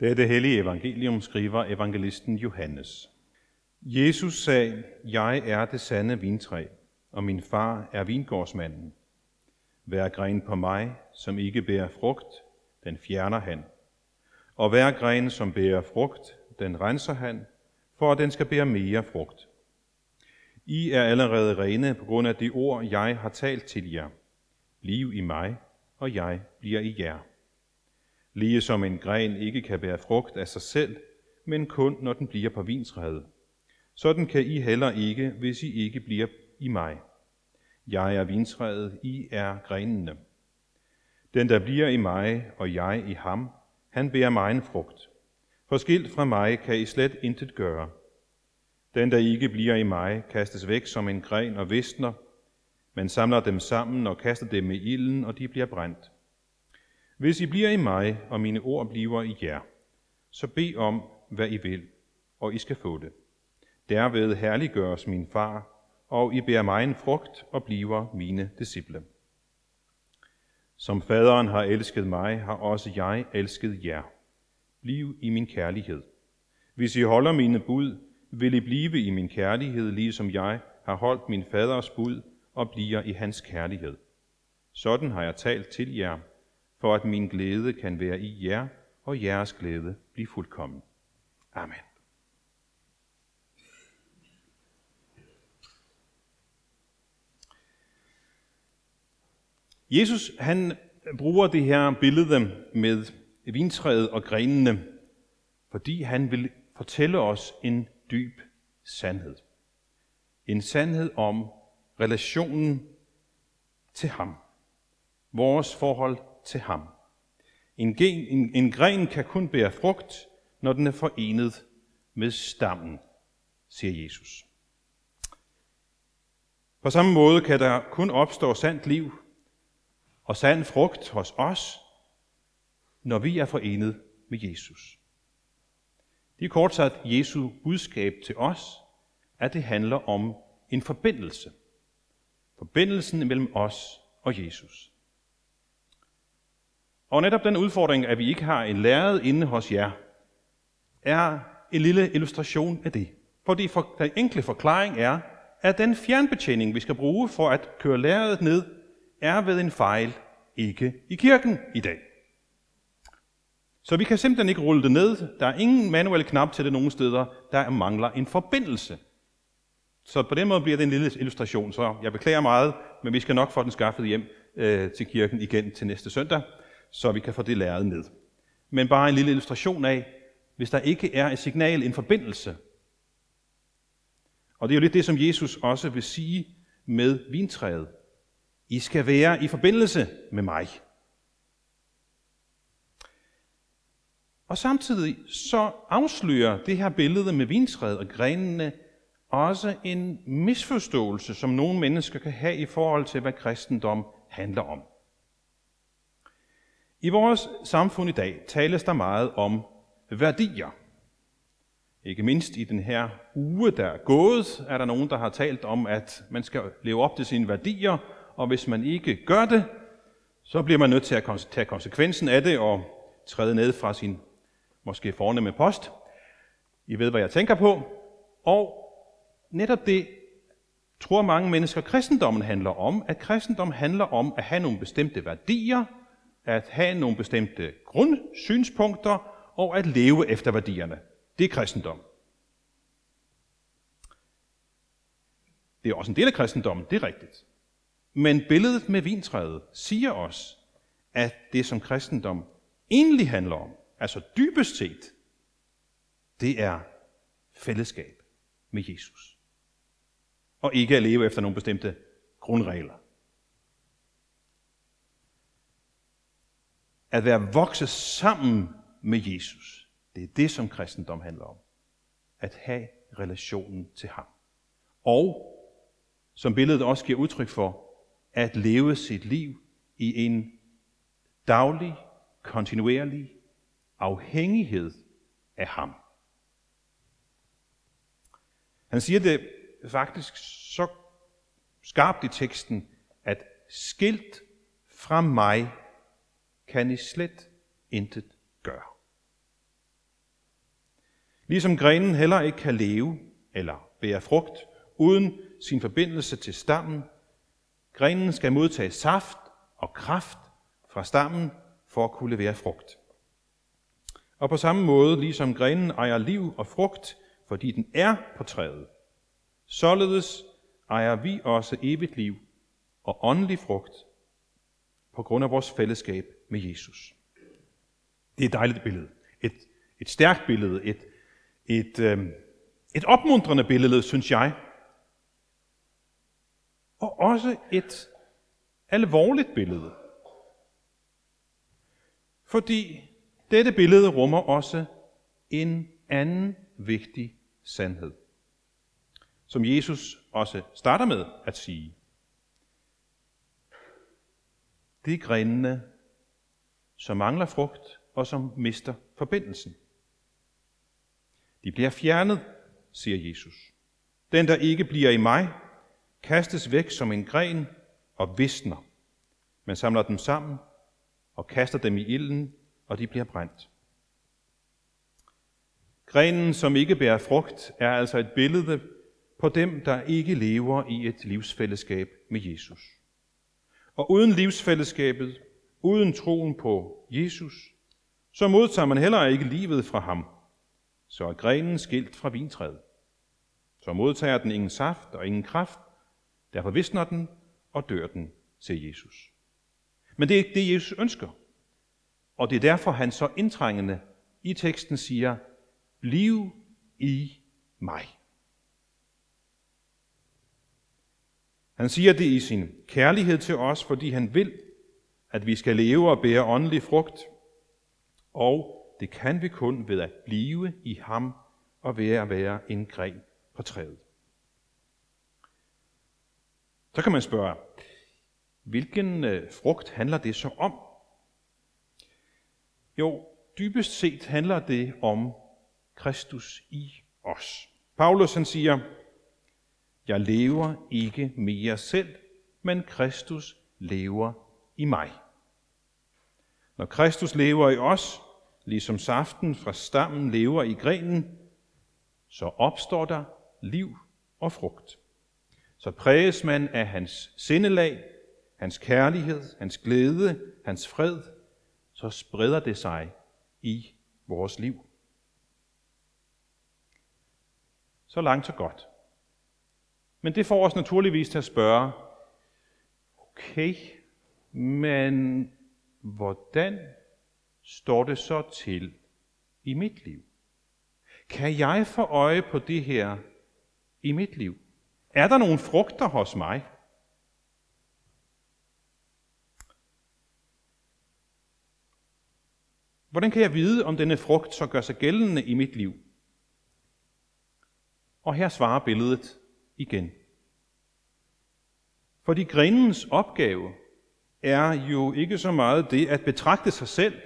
Det hellige evangelium skriver evangelisten Johannes. Jesus sagde, jeg er det sande vintræ, og min far er vingårdsmanden. Hver gren på mig, som ikke bærer frugt, den fjerner han. Og hver gren, som bærer frugt, den renser han, for at den skal bære mere frugt. I er allerede rene på grund af de ord, jeg har talt til jer. Bliv i mig, og jeg bliver i jer. Lige som en gren ikke kan bære frugt af sig selv, men kun når den bliver på vintræet. Sådan kan I heller ikke, hvis I ikke bliver i mig. Jeg er vintræet, I er grenene. Den, der bliver i mig, og jeg i ham, han bærer mig en frugt. For skilt fra mig kan I slet intet gøre. Den, der ikke bliver i mig, kastes væk som en gren og visner, men samler dem sammen og kaster dem i ilden, og de bliver brændt. Hvis I bliver i mig, og mine ord bliver i jer, så bed om, hvad I vil, og I skal få det. Derved herliggøres min far, og I bærer mig en frugt og bliver mine disciple. Som faderen har elsket mig, har også jeg elsket jer. Bliv i min kærlighed. Hvis I holder mine bud, vil I blive i min kærlighed, ligesom jeg har holdt min faders bud og bliver i hans kærlighed. Sådan har jeg talt til jer, for at min glæde kan være i jer, og jeres glæde blive fuldkommen. Amen. Jesus han bruger det her billede med vintræet og grenene, fordi han vil fortælle os en dyb sandhed. En sandhed om relationen til ham. Vores forhold til ham. En, gen, en, en gren kan kun bære frugt, når den er forenet med stammen, siger Jesus. På samme måde kan der kun opstå sandt liv og sand frugt hos os, når vi er forenet med Jesus. Det er kort sagt Jesu budskab til os, at det handler om en forbindelse. Forbindelsen mellem os og Jesus. Og netop den udfordring, at vi ikke har en lærred inde hos jer, er en lille illustration af det. Fordi for, den enkle forklaring er, at den fjernbetjening, vi skal bruge for at køre lærredet ned, er ved en fejl ikke i kirken i dag. Så vi kan simpelthen ikke rulle det ned. Der er ingen manuel knap til det nogen steder. Der mangler en forbindelse. Så på den måde bliver det en lille illustration. Så jeg beklager meget, men vi skal nok få den skaffet hjem øh, til kirken igen til næste søndag, så vi kan få det læret ned. Men bare en lille illustration af, hvis der ikke er et signal, en forbindelse. Og det er jo lidt det, som Jesus også vil sige med vintræet. I skal være i forbindelse med mig. Og samtidig så afslører det her billede med vintræet og grenene også en misforståelse, som nogle mennesker kan have i forhold til, hvad kristendom handler om. I vores samfund i dag tales der meget om værdier. Ikke mindst i den her uge, der er gået, er der nogen, der har talt om, at man skal leve op til sine værdier, og hvis man ikke gør det, så bliver man nødt til at tage konsekvensen af det og træde ned fra sin måske fornemme post. I ved, hvad jeg tænker på. Og netop det tror mange mennesker, kristendommen handler om, at kristendom handler om at have nogle bestemte værdier, at have nogle bestemte grundsynspunkter og at leve efter værdierne. Det er kristendom. Det er også en del af kristendommen, det er rigtigt. Men billedet med vintræet siger os, at det som kristendom egentlig handler om, altså dybest set, det er fællesskab med Jesus. Og ikke at leve efter nogle bestemte grundregler. At være vokset sammen med Jesus, det er det, som kristendom handler om. At have relationen til ham. Og, som billedet også giver udtryk for, at leve sit liv i en daglig, kontinuerlig afhængighed af ham. Han siger det faktisk så skarpt i teksten, at skilt fra mig kan I slet intet gøre. Ligesom grenen heller ikke kan leve eller bære frugt uden sin forbindelse til stammen. Grenen skal modtage saft og kraft fra stammen for at kunne levere frugt. Og på samme måde, ligesom grenen ejer liv og frugt, fordi den er på træet, således ejer vi også evigt liv og åndelig frugt på grund af vores fællesskab med Jesus. Det er et dejligt billede. Et, et stærkt billede. Et, et, øh, et opmuntrende billede, synes jeg. Og også et alvorligt billede. Fordi dette billede rummer også en anden vigtig sandhed, som Jesus også starter med at sige. Det er grenene, som mangler frugt og som mister forbindelsen. De bliver fjernet, siger Jesus. Den, der ikke bliver i mig, kastes væk som en gren og visner. Man samler dem sammen og kaster dem i ilden, og de bliver brændt. Grenen, som ikke bærer frugt, er altså et billede på dem, der ikke lever i et livsfællesskab med Jesus. Og uden livsfællesskabet, uden troen på Jesus, så modtager man heller ikke livet fra ham. Så er grenen skilt fra vintræet. Så modtager den ingen saft og ingen kraft, derfor visner den og dør den, siger Jesus. Men det er ikke det, Jesus ønsker. Og det er derfor, han så indtrængende i teksten siger, bliv i mig. Han siger det i sin kærlighed til os, fordi han vil, at vi skal leve og bære åndelig frugt. Og det kan vi kun ved at blive i ham og ved at være en gren på træet. Så kan man spørge, hvilken øh, frugt handler det så om? Jo, dybest set handler det om Kristus i os. Paulus han siger, jeg lever ikke mere selv, men Kristus lever i mig. Når Kristus lever i os, ligesom saften fra stammen lever i grenen, så opstår der liv og frugt. Så præges man af hans sindelag, hans kærlighed, hans glæde, hans fred, så spreder det sig i vores liv. Så langt så godt. Men det får os naturligvis til at spørge, okay, men hvordan står det så til i mit liv? Kan jeg få øje på det her i mit liv? Er der nogle frugter hos mig? Hvordan kan jeg vide, om denne frugt så gør sig gældende i mit liv? Og her svarer billedet igen. Fordi grenens opgave er jo ikke så meget det at betragte sig selv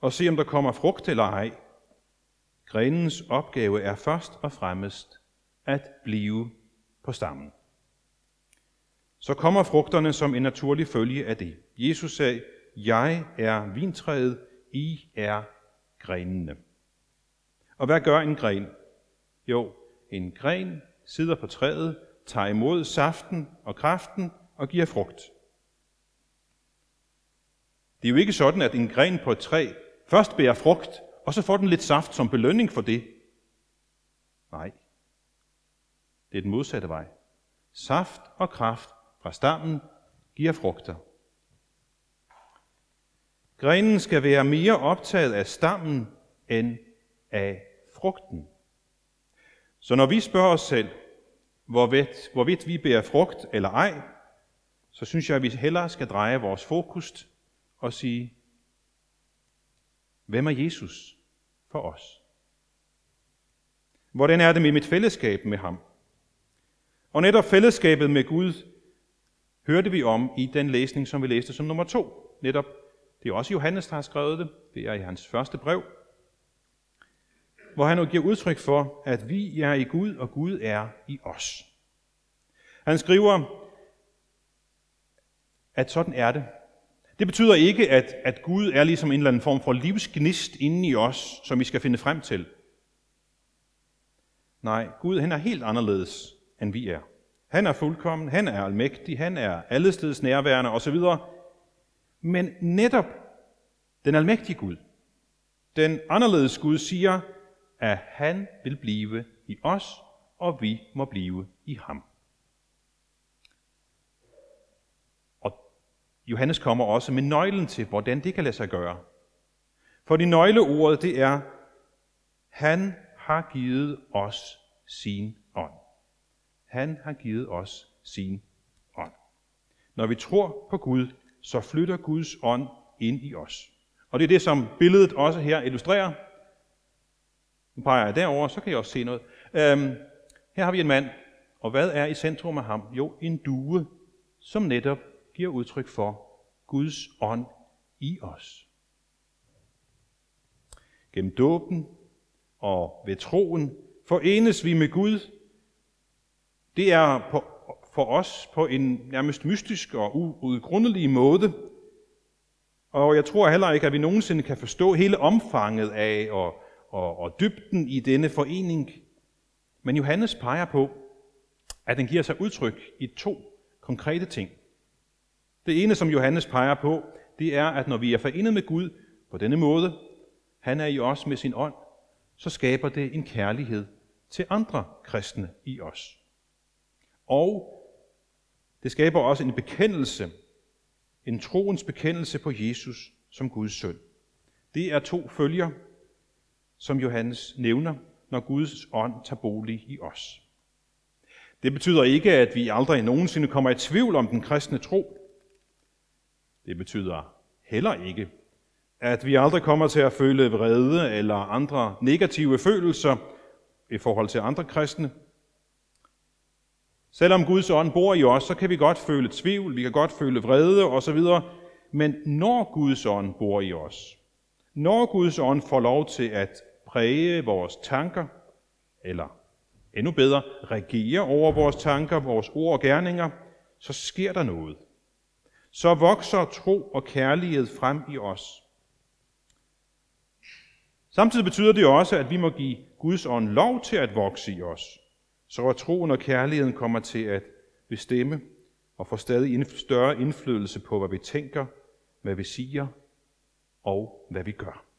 og se, om der kommer frugt eller ej. Grenens opgave er først og fremmest at blive på stammen. Så kommer frugterne som en naturlig følge af det. Jesus sagde, jeg er vintræet, I er grenene. Og hvad gør en gren? Jo, en gren sidder på træet, tager imod saften og kraften og giver frugt. Det er jo ikke sådan, at en gren på et træ først bærer frugt, og så får den lidt saft som belønning for det. Nej, det er den modsatte vej. Saft og kraft fra stammen giver frugter. Grenen skal være mere optaget af stammen end af frugten. Så når vi spørger os selv, hvorvidt, hvorvidt vi bærer frugt eller ej, så synes jeg, at vi hellere skal dreje vores fokus og sige, hvem er Jesus for os? Hvordan er det med mit fællesskab med ham? Og netop fællesskabet med Gud hørte vi om i den læsning, som vi læste som nummer to. Netop, det er også Johannes, der har skrevet det. Det er i hans første brev hvor han nu giver udtryk for, at vi er i Gud, og Gud er i os. Han skriver, at sådan er det, Det betyder ikke, at, at Gud er ligesom en eller anden form for livsgnist inde i os, som vi skal finde frem til. Nej, Gud han er helt anderledes, end vi er. Han er fuldkommen, han er almægtig, han er allesteds nærværende osv. Men netop den almægtige Gud, den anderledes Gud siger, at han vil blive i os, og vi må blive i ham. Og Johannes kommer også med nøglen til, hvordan det kan lade sig gøre. For de nøgleordet, det er, han har givet os sin ånd. Han har givet os sin ånd. Når vi tror på Gud, så flytter Guds ånd ind i os. Og det er det, som billedet også her illustrerer. Nu peger jeg derover, så kan jeg også se noget. Øhm, her har vi en mand, og hvad er i centrum af ham? Jo, en due, som netop giver udtryk for Guds ånd i os. Gennem dåben og ved troen forenes vi med Gud. Det er på, for os på en nærmest mystisk og uudgrundelig måde. Og jeg tror heller ikke, at vi nogensinde kan forstå hele omfanget af og, og, og dybden i denne forening. Men Johannes peger på, at den giver sig udtryk i to konkrete ting. Det ene, som Johannes peger på, det er, at når vi er forenet med Gud på denne måde, han er i os med sin ånd, så skaber det en kærlighed til andre kristne i os. Og det skaber også en bekendelse, en troens bekendelse på Jesus som Guds søn. Det er to følger, som Johannes nævner, når Guds ånd tager bolig i os. Det betyder ikke, at vi aldrig nogensinde kommer i tvivl om den kristne tro. Det betyder heller ikke, at vi aldrig kommer til at føle vrede eller andre negative følelser i forhold til andre kristne. Selvom Guds ånd bor i os, så kan vi godt føle tvivl, vi kan godt føle vrede osv. Men når Guds ånd bor i os, når Guds ånd får lov til at præge vores tanker, eller endnu bedre, regere over vores tanker, vores ord og gerninger, så sker der noget. Så vokser tro og kærlighed frem i os. Samtidig betyder det også, at vi må give Guds ånd lov til at vokse i os, så at troen og kærligheden kommer til at bestemme og få stadig større indflydelse på, hvad vi tænker, hvad vi siger og hvad vi gør.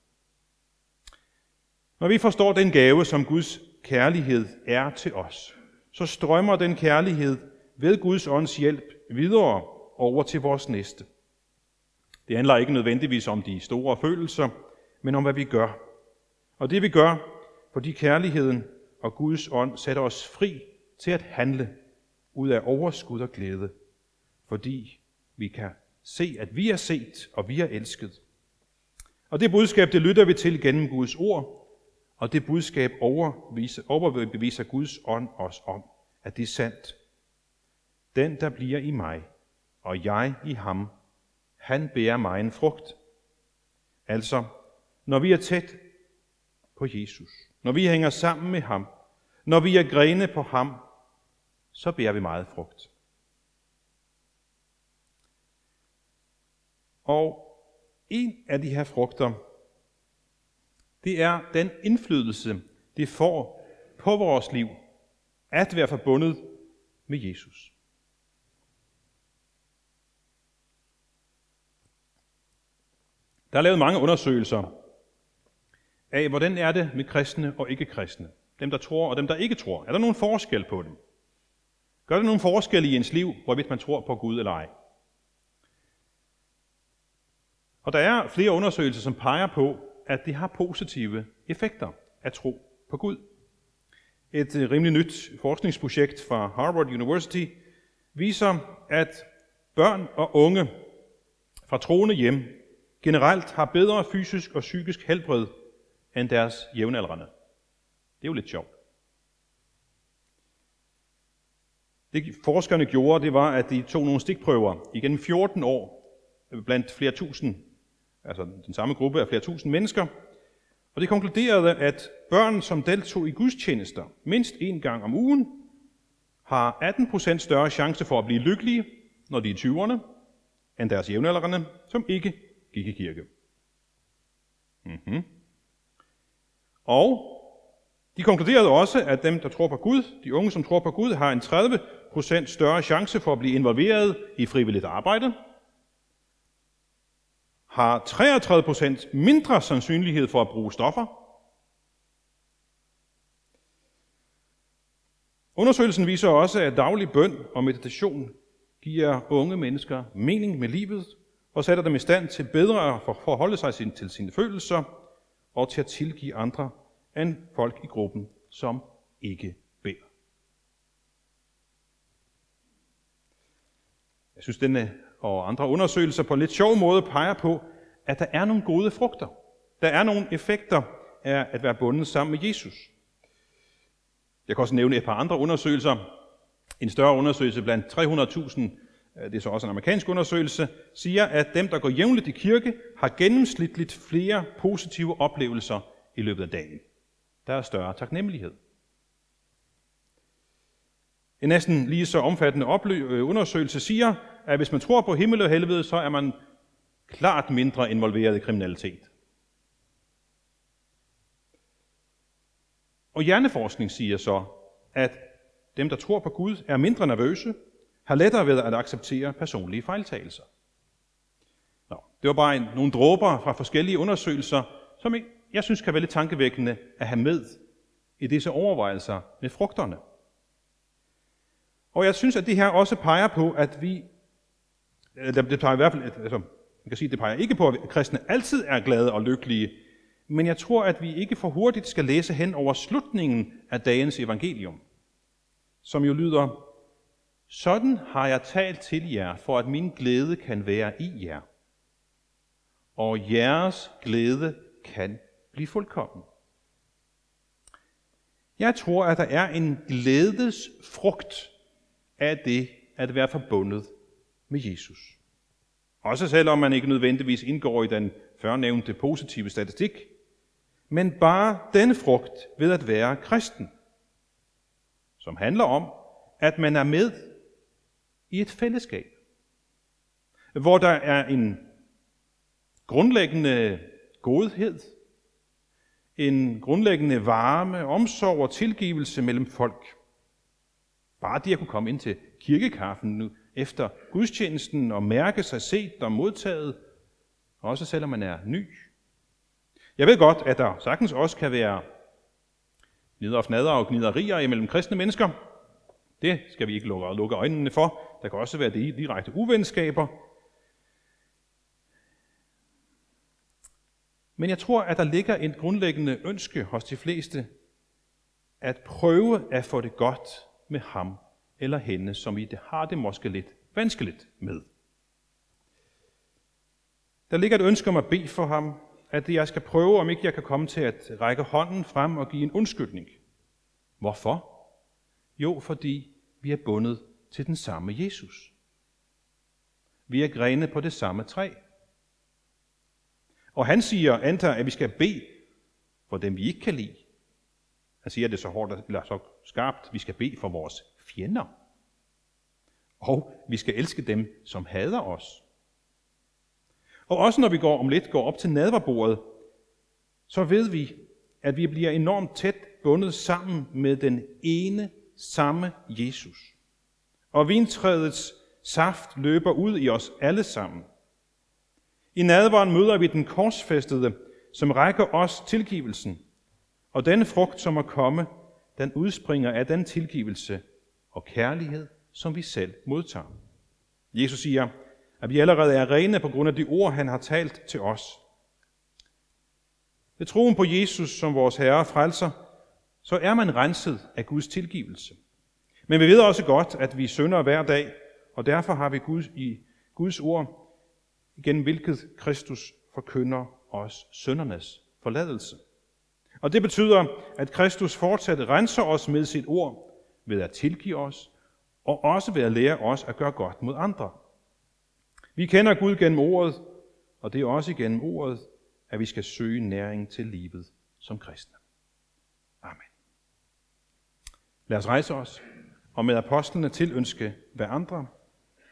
Når vi forstår den gave, som Guds kærlighed er til os, så strømmer den kærlighed ved Guds ånds hjælp videre over til vores næste. Det handler ikke nødvendigvis om de store følelser, men om hvad vi gør. Og det vi gør, fordi kærligheden og Guds ånd sætter os fri til at handle ud af overskud og glæde, fordi vi kan se, at vi er set og vi er elsket. Og det budskab, det lytter vi til gennem Guds ord, og det budskab overbeviser, overbeviser Guds ånd os om, at det er sandt. Den, der bliver i mig, og jeg i ham, han bærer mig en frugt. Altså, når vi er tæt på Jesus, når vi hænger sammen med ham, når vi er grene på ham, så bærer vi meget frugt. Og en af de her frugter, det er den indflydelse, det får på vores liv, at være forbundet med Jesus. Der er lavet mange undersøgelser af, hvordan er det med kristne og ikke-kristne. Dem, der tror og dem, der ikke tror. Er der nogen forskel på dem? Gør det nogen forskel i ens liv, hvorvidt man tror på Gud eller ej? Og der er flere undersøgelser, som peger på, at det har positive effekter at tro på Gud. Et øh, rimelig nyt forskningsprojekt fra Harvard University viser, at børn og unge fra troende hjem generelt har bedre fysisk og psykisk helbred end deres jævnaldrende. Det er jo lidt sjovt. Det forskerne gjorde, det var, at de tog nogle stikprøver igennem 14 år blandt flere tusind, altså den samme gruppe af flere tusind mennesker, og de konkluderede, at børn, som deltog i gudstjenester mindst en gang om ugen, har 18% større chance for at blive lykkelige, når de er i 20'erne, end deres jævnaldrende, som ikke gik i kirke. Mm-hmm. Og de konkluderede også, at dem, der tror på Gud, de unge, som tror på Gud, har en 30% større chance for at blive involveret i frivilligt arbejde, har 33% mindre sandsynlighed for at bruge stoffer. Undersøgelsen viser også, at daglig bøn og meditation giver unge mennesker mening med livet og sætter dem i stand til bedre at forholde sig til sine følelser og til at tilgive andre end folk i gruppen, som ikke beder. Jeg synes, denne øh, og andre undersøgelser på en lidt sjov måde peger på, at der er nogle gode frugter. Der er nogle effekter af at være bundet sammen med Jesus. Jeg kan også nævne et par andre undersøgelser. En større undersøgelse blandt 300.000, øh, det er så også en amerikansk undersøgelse, siger, at dem, der går jævnligt i kirke, har gennemsnitligt flere positive oplevelser i løbet af dagen. Der er større taknemmelighed. En næsten lige så omfattende øh, undersøgelse siger, at hvis man tror på himmel og helvede, så er man klart mindre involveret i kriminalitet. Og hjerneforskning siger så, at dem, der tror på Gud, er mindre nervøse, har lettere ved at acceptere personlige fejltagelser. Nå, det var bare en, nogle dråber fra forskellige undersøgelser, som jeg synes kan være lidt tankevækkende at have med i disse overvejelser med frugterne. Og jeg synes, at det her også peger på, at vi, Øh, det peger i hvert fald, altså, man kan sige, det peger ikke på, at kristne altid er glade og lykkelige, men jeg tror, at vi ikke for hurtigt skal læse hen over slutningen af dagens evangelium, som jo lyder, sådan har jeg talt til jer, for at min glæde kan være i jer, og jeres glæde kan blive fuldkommen. Jeg tror, at der er en glædes frugt af det at være forbundet med Jesus. Også selvom man ikke nødvendigvis indgår i den førnævnte positive statistik, men bare denne frugt ved at være kristen, som handler om, at man er med i et fællesskab, hvor der er en grundlæggende godhed, en grundlæggende varme, omsorg og tilgivelse mellem folk. Bare det at kunne komme ind til kirkekaffen nu efter gudstjenesten og mærke sig set og modtaget, også selvom man er ny. Jeg ved godt, at der sagtens også kan være neder og fnader og gniderier imellem kristne mennesker. Det skal vi ikke lukke, lukke øjnene for. Der kan også være direkte uvenskaber. Men jeg tror, at der ligger et grundlæggende ønske hos de fleste, at prøve at få det godt med ham eller hende, som vi har det måske lidt vanskeligt med. Der ligger et ønske om at bede for ham, at jeg skal prøve, om ikke jeg kan komme til at række hånden frem og give en undskyldning. Hvorfor? Jo, fordi vi er bundet til den samme Jesus. Vi er grene på det samme træ. Og han siger, antager, at vi skal bede for dem, vi ikke kan lide. Han siger det så hårdt, eller så skarpt, vi skal bede for vores fjender. Og vi skal elske dem, som hader os. Og også når vi går om lidt går op til nadverbordet, så ved vi, at vi bliver enormt tæt bundet sammen med den ene samme Jesus. Og vintrædets saft løber ud i os alle sammen. I nadveren møder vi den korsfæstede, som rækker os tilgivelsen. Og den frugt, som er komme, den udspringer af den tilgivelse og kærlighed, som vi selv modtager. Jesus siger, at vi allerede er rene på grund af de ord, han har talt til os. Ved troen på Jesus som vores Herre og frelser, så er man renset af Guds tilgivelse. Men vi ved også godt, at vi synder hver dag, og derfor har vi Gud i Guds ord gennem hvilket Kristus forkynder os søndernes forladelse. Og det betyder, at Kristus fortsat renser os med sit ord ved at tilgive os, og også ved at lære os at gøre godt mod andre. Vi kender Gud gennem ordet, og det er også gennem ordet, at vi skal søge næring til livet som kristne. Amen. Lad os rejse os og med apostlene tilønske hver andre,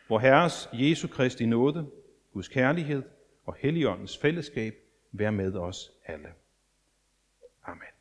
Hvor Herres Jesu Kristi nåde, Guds kærlighed og Helligåndens fællesskab være med os alle. Amen.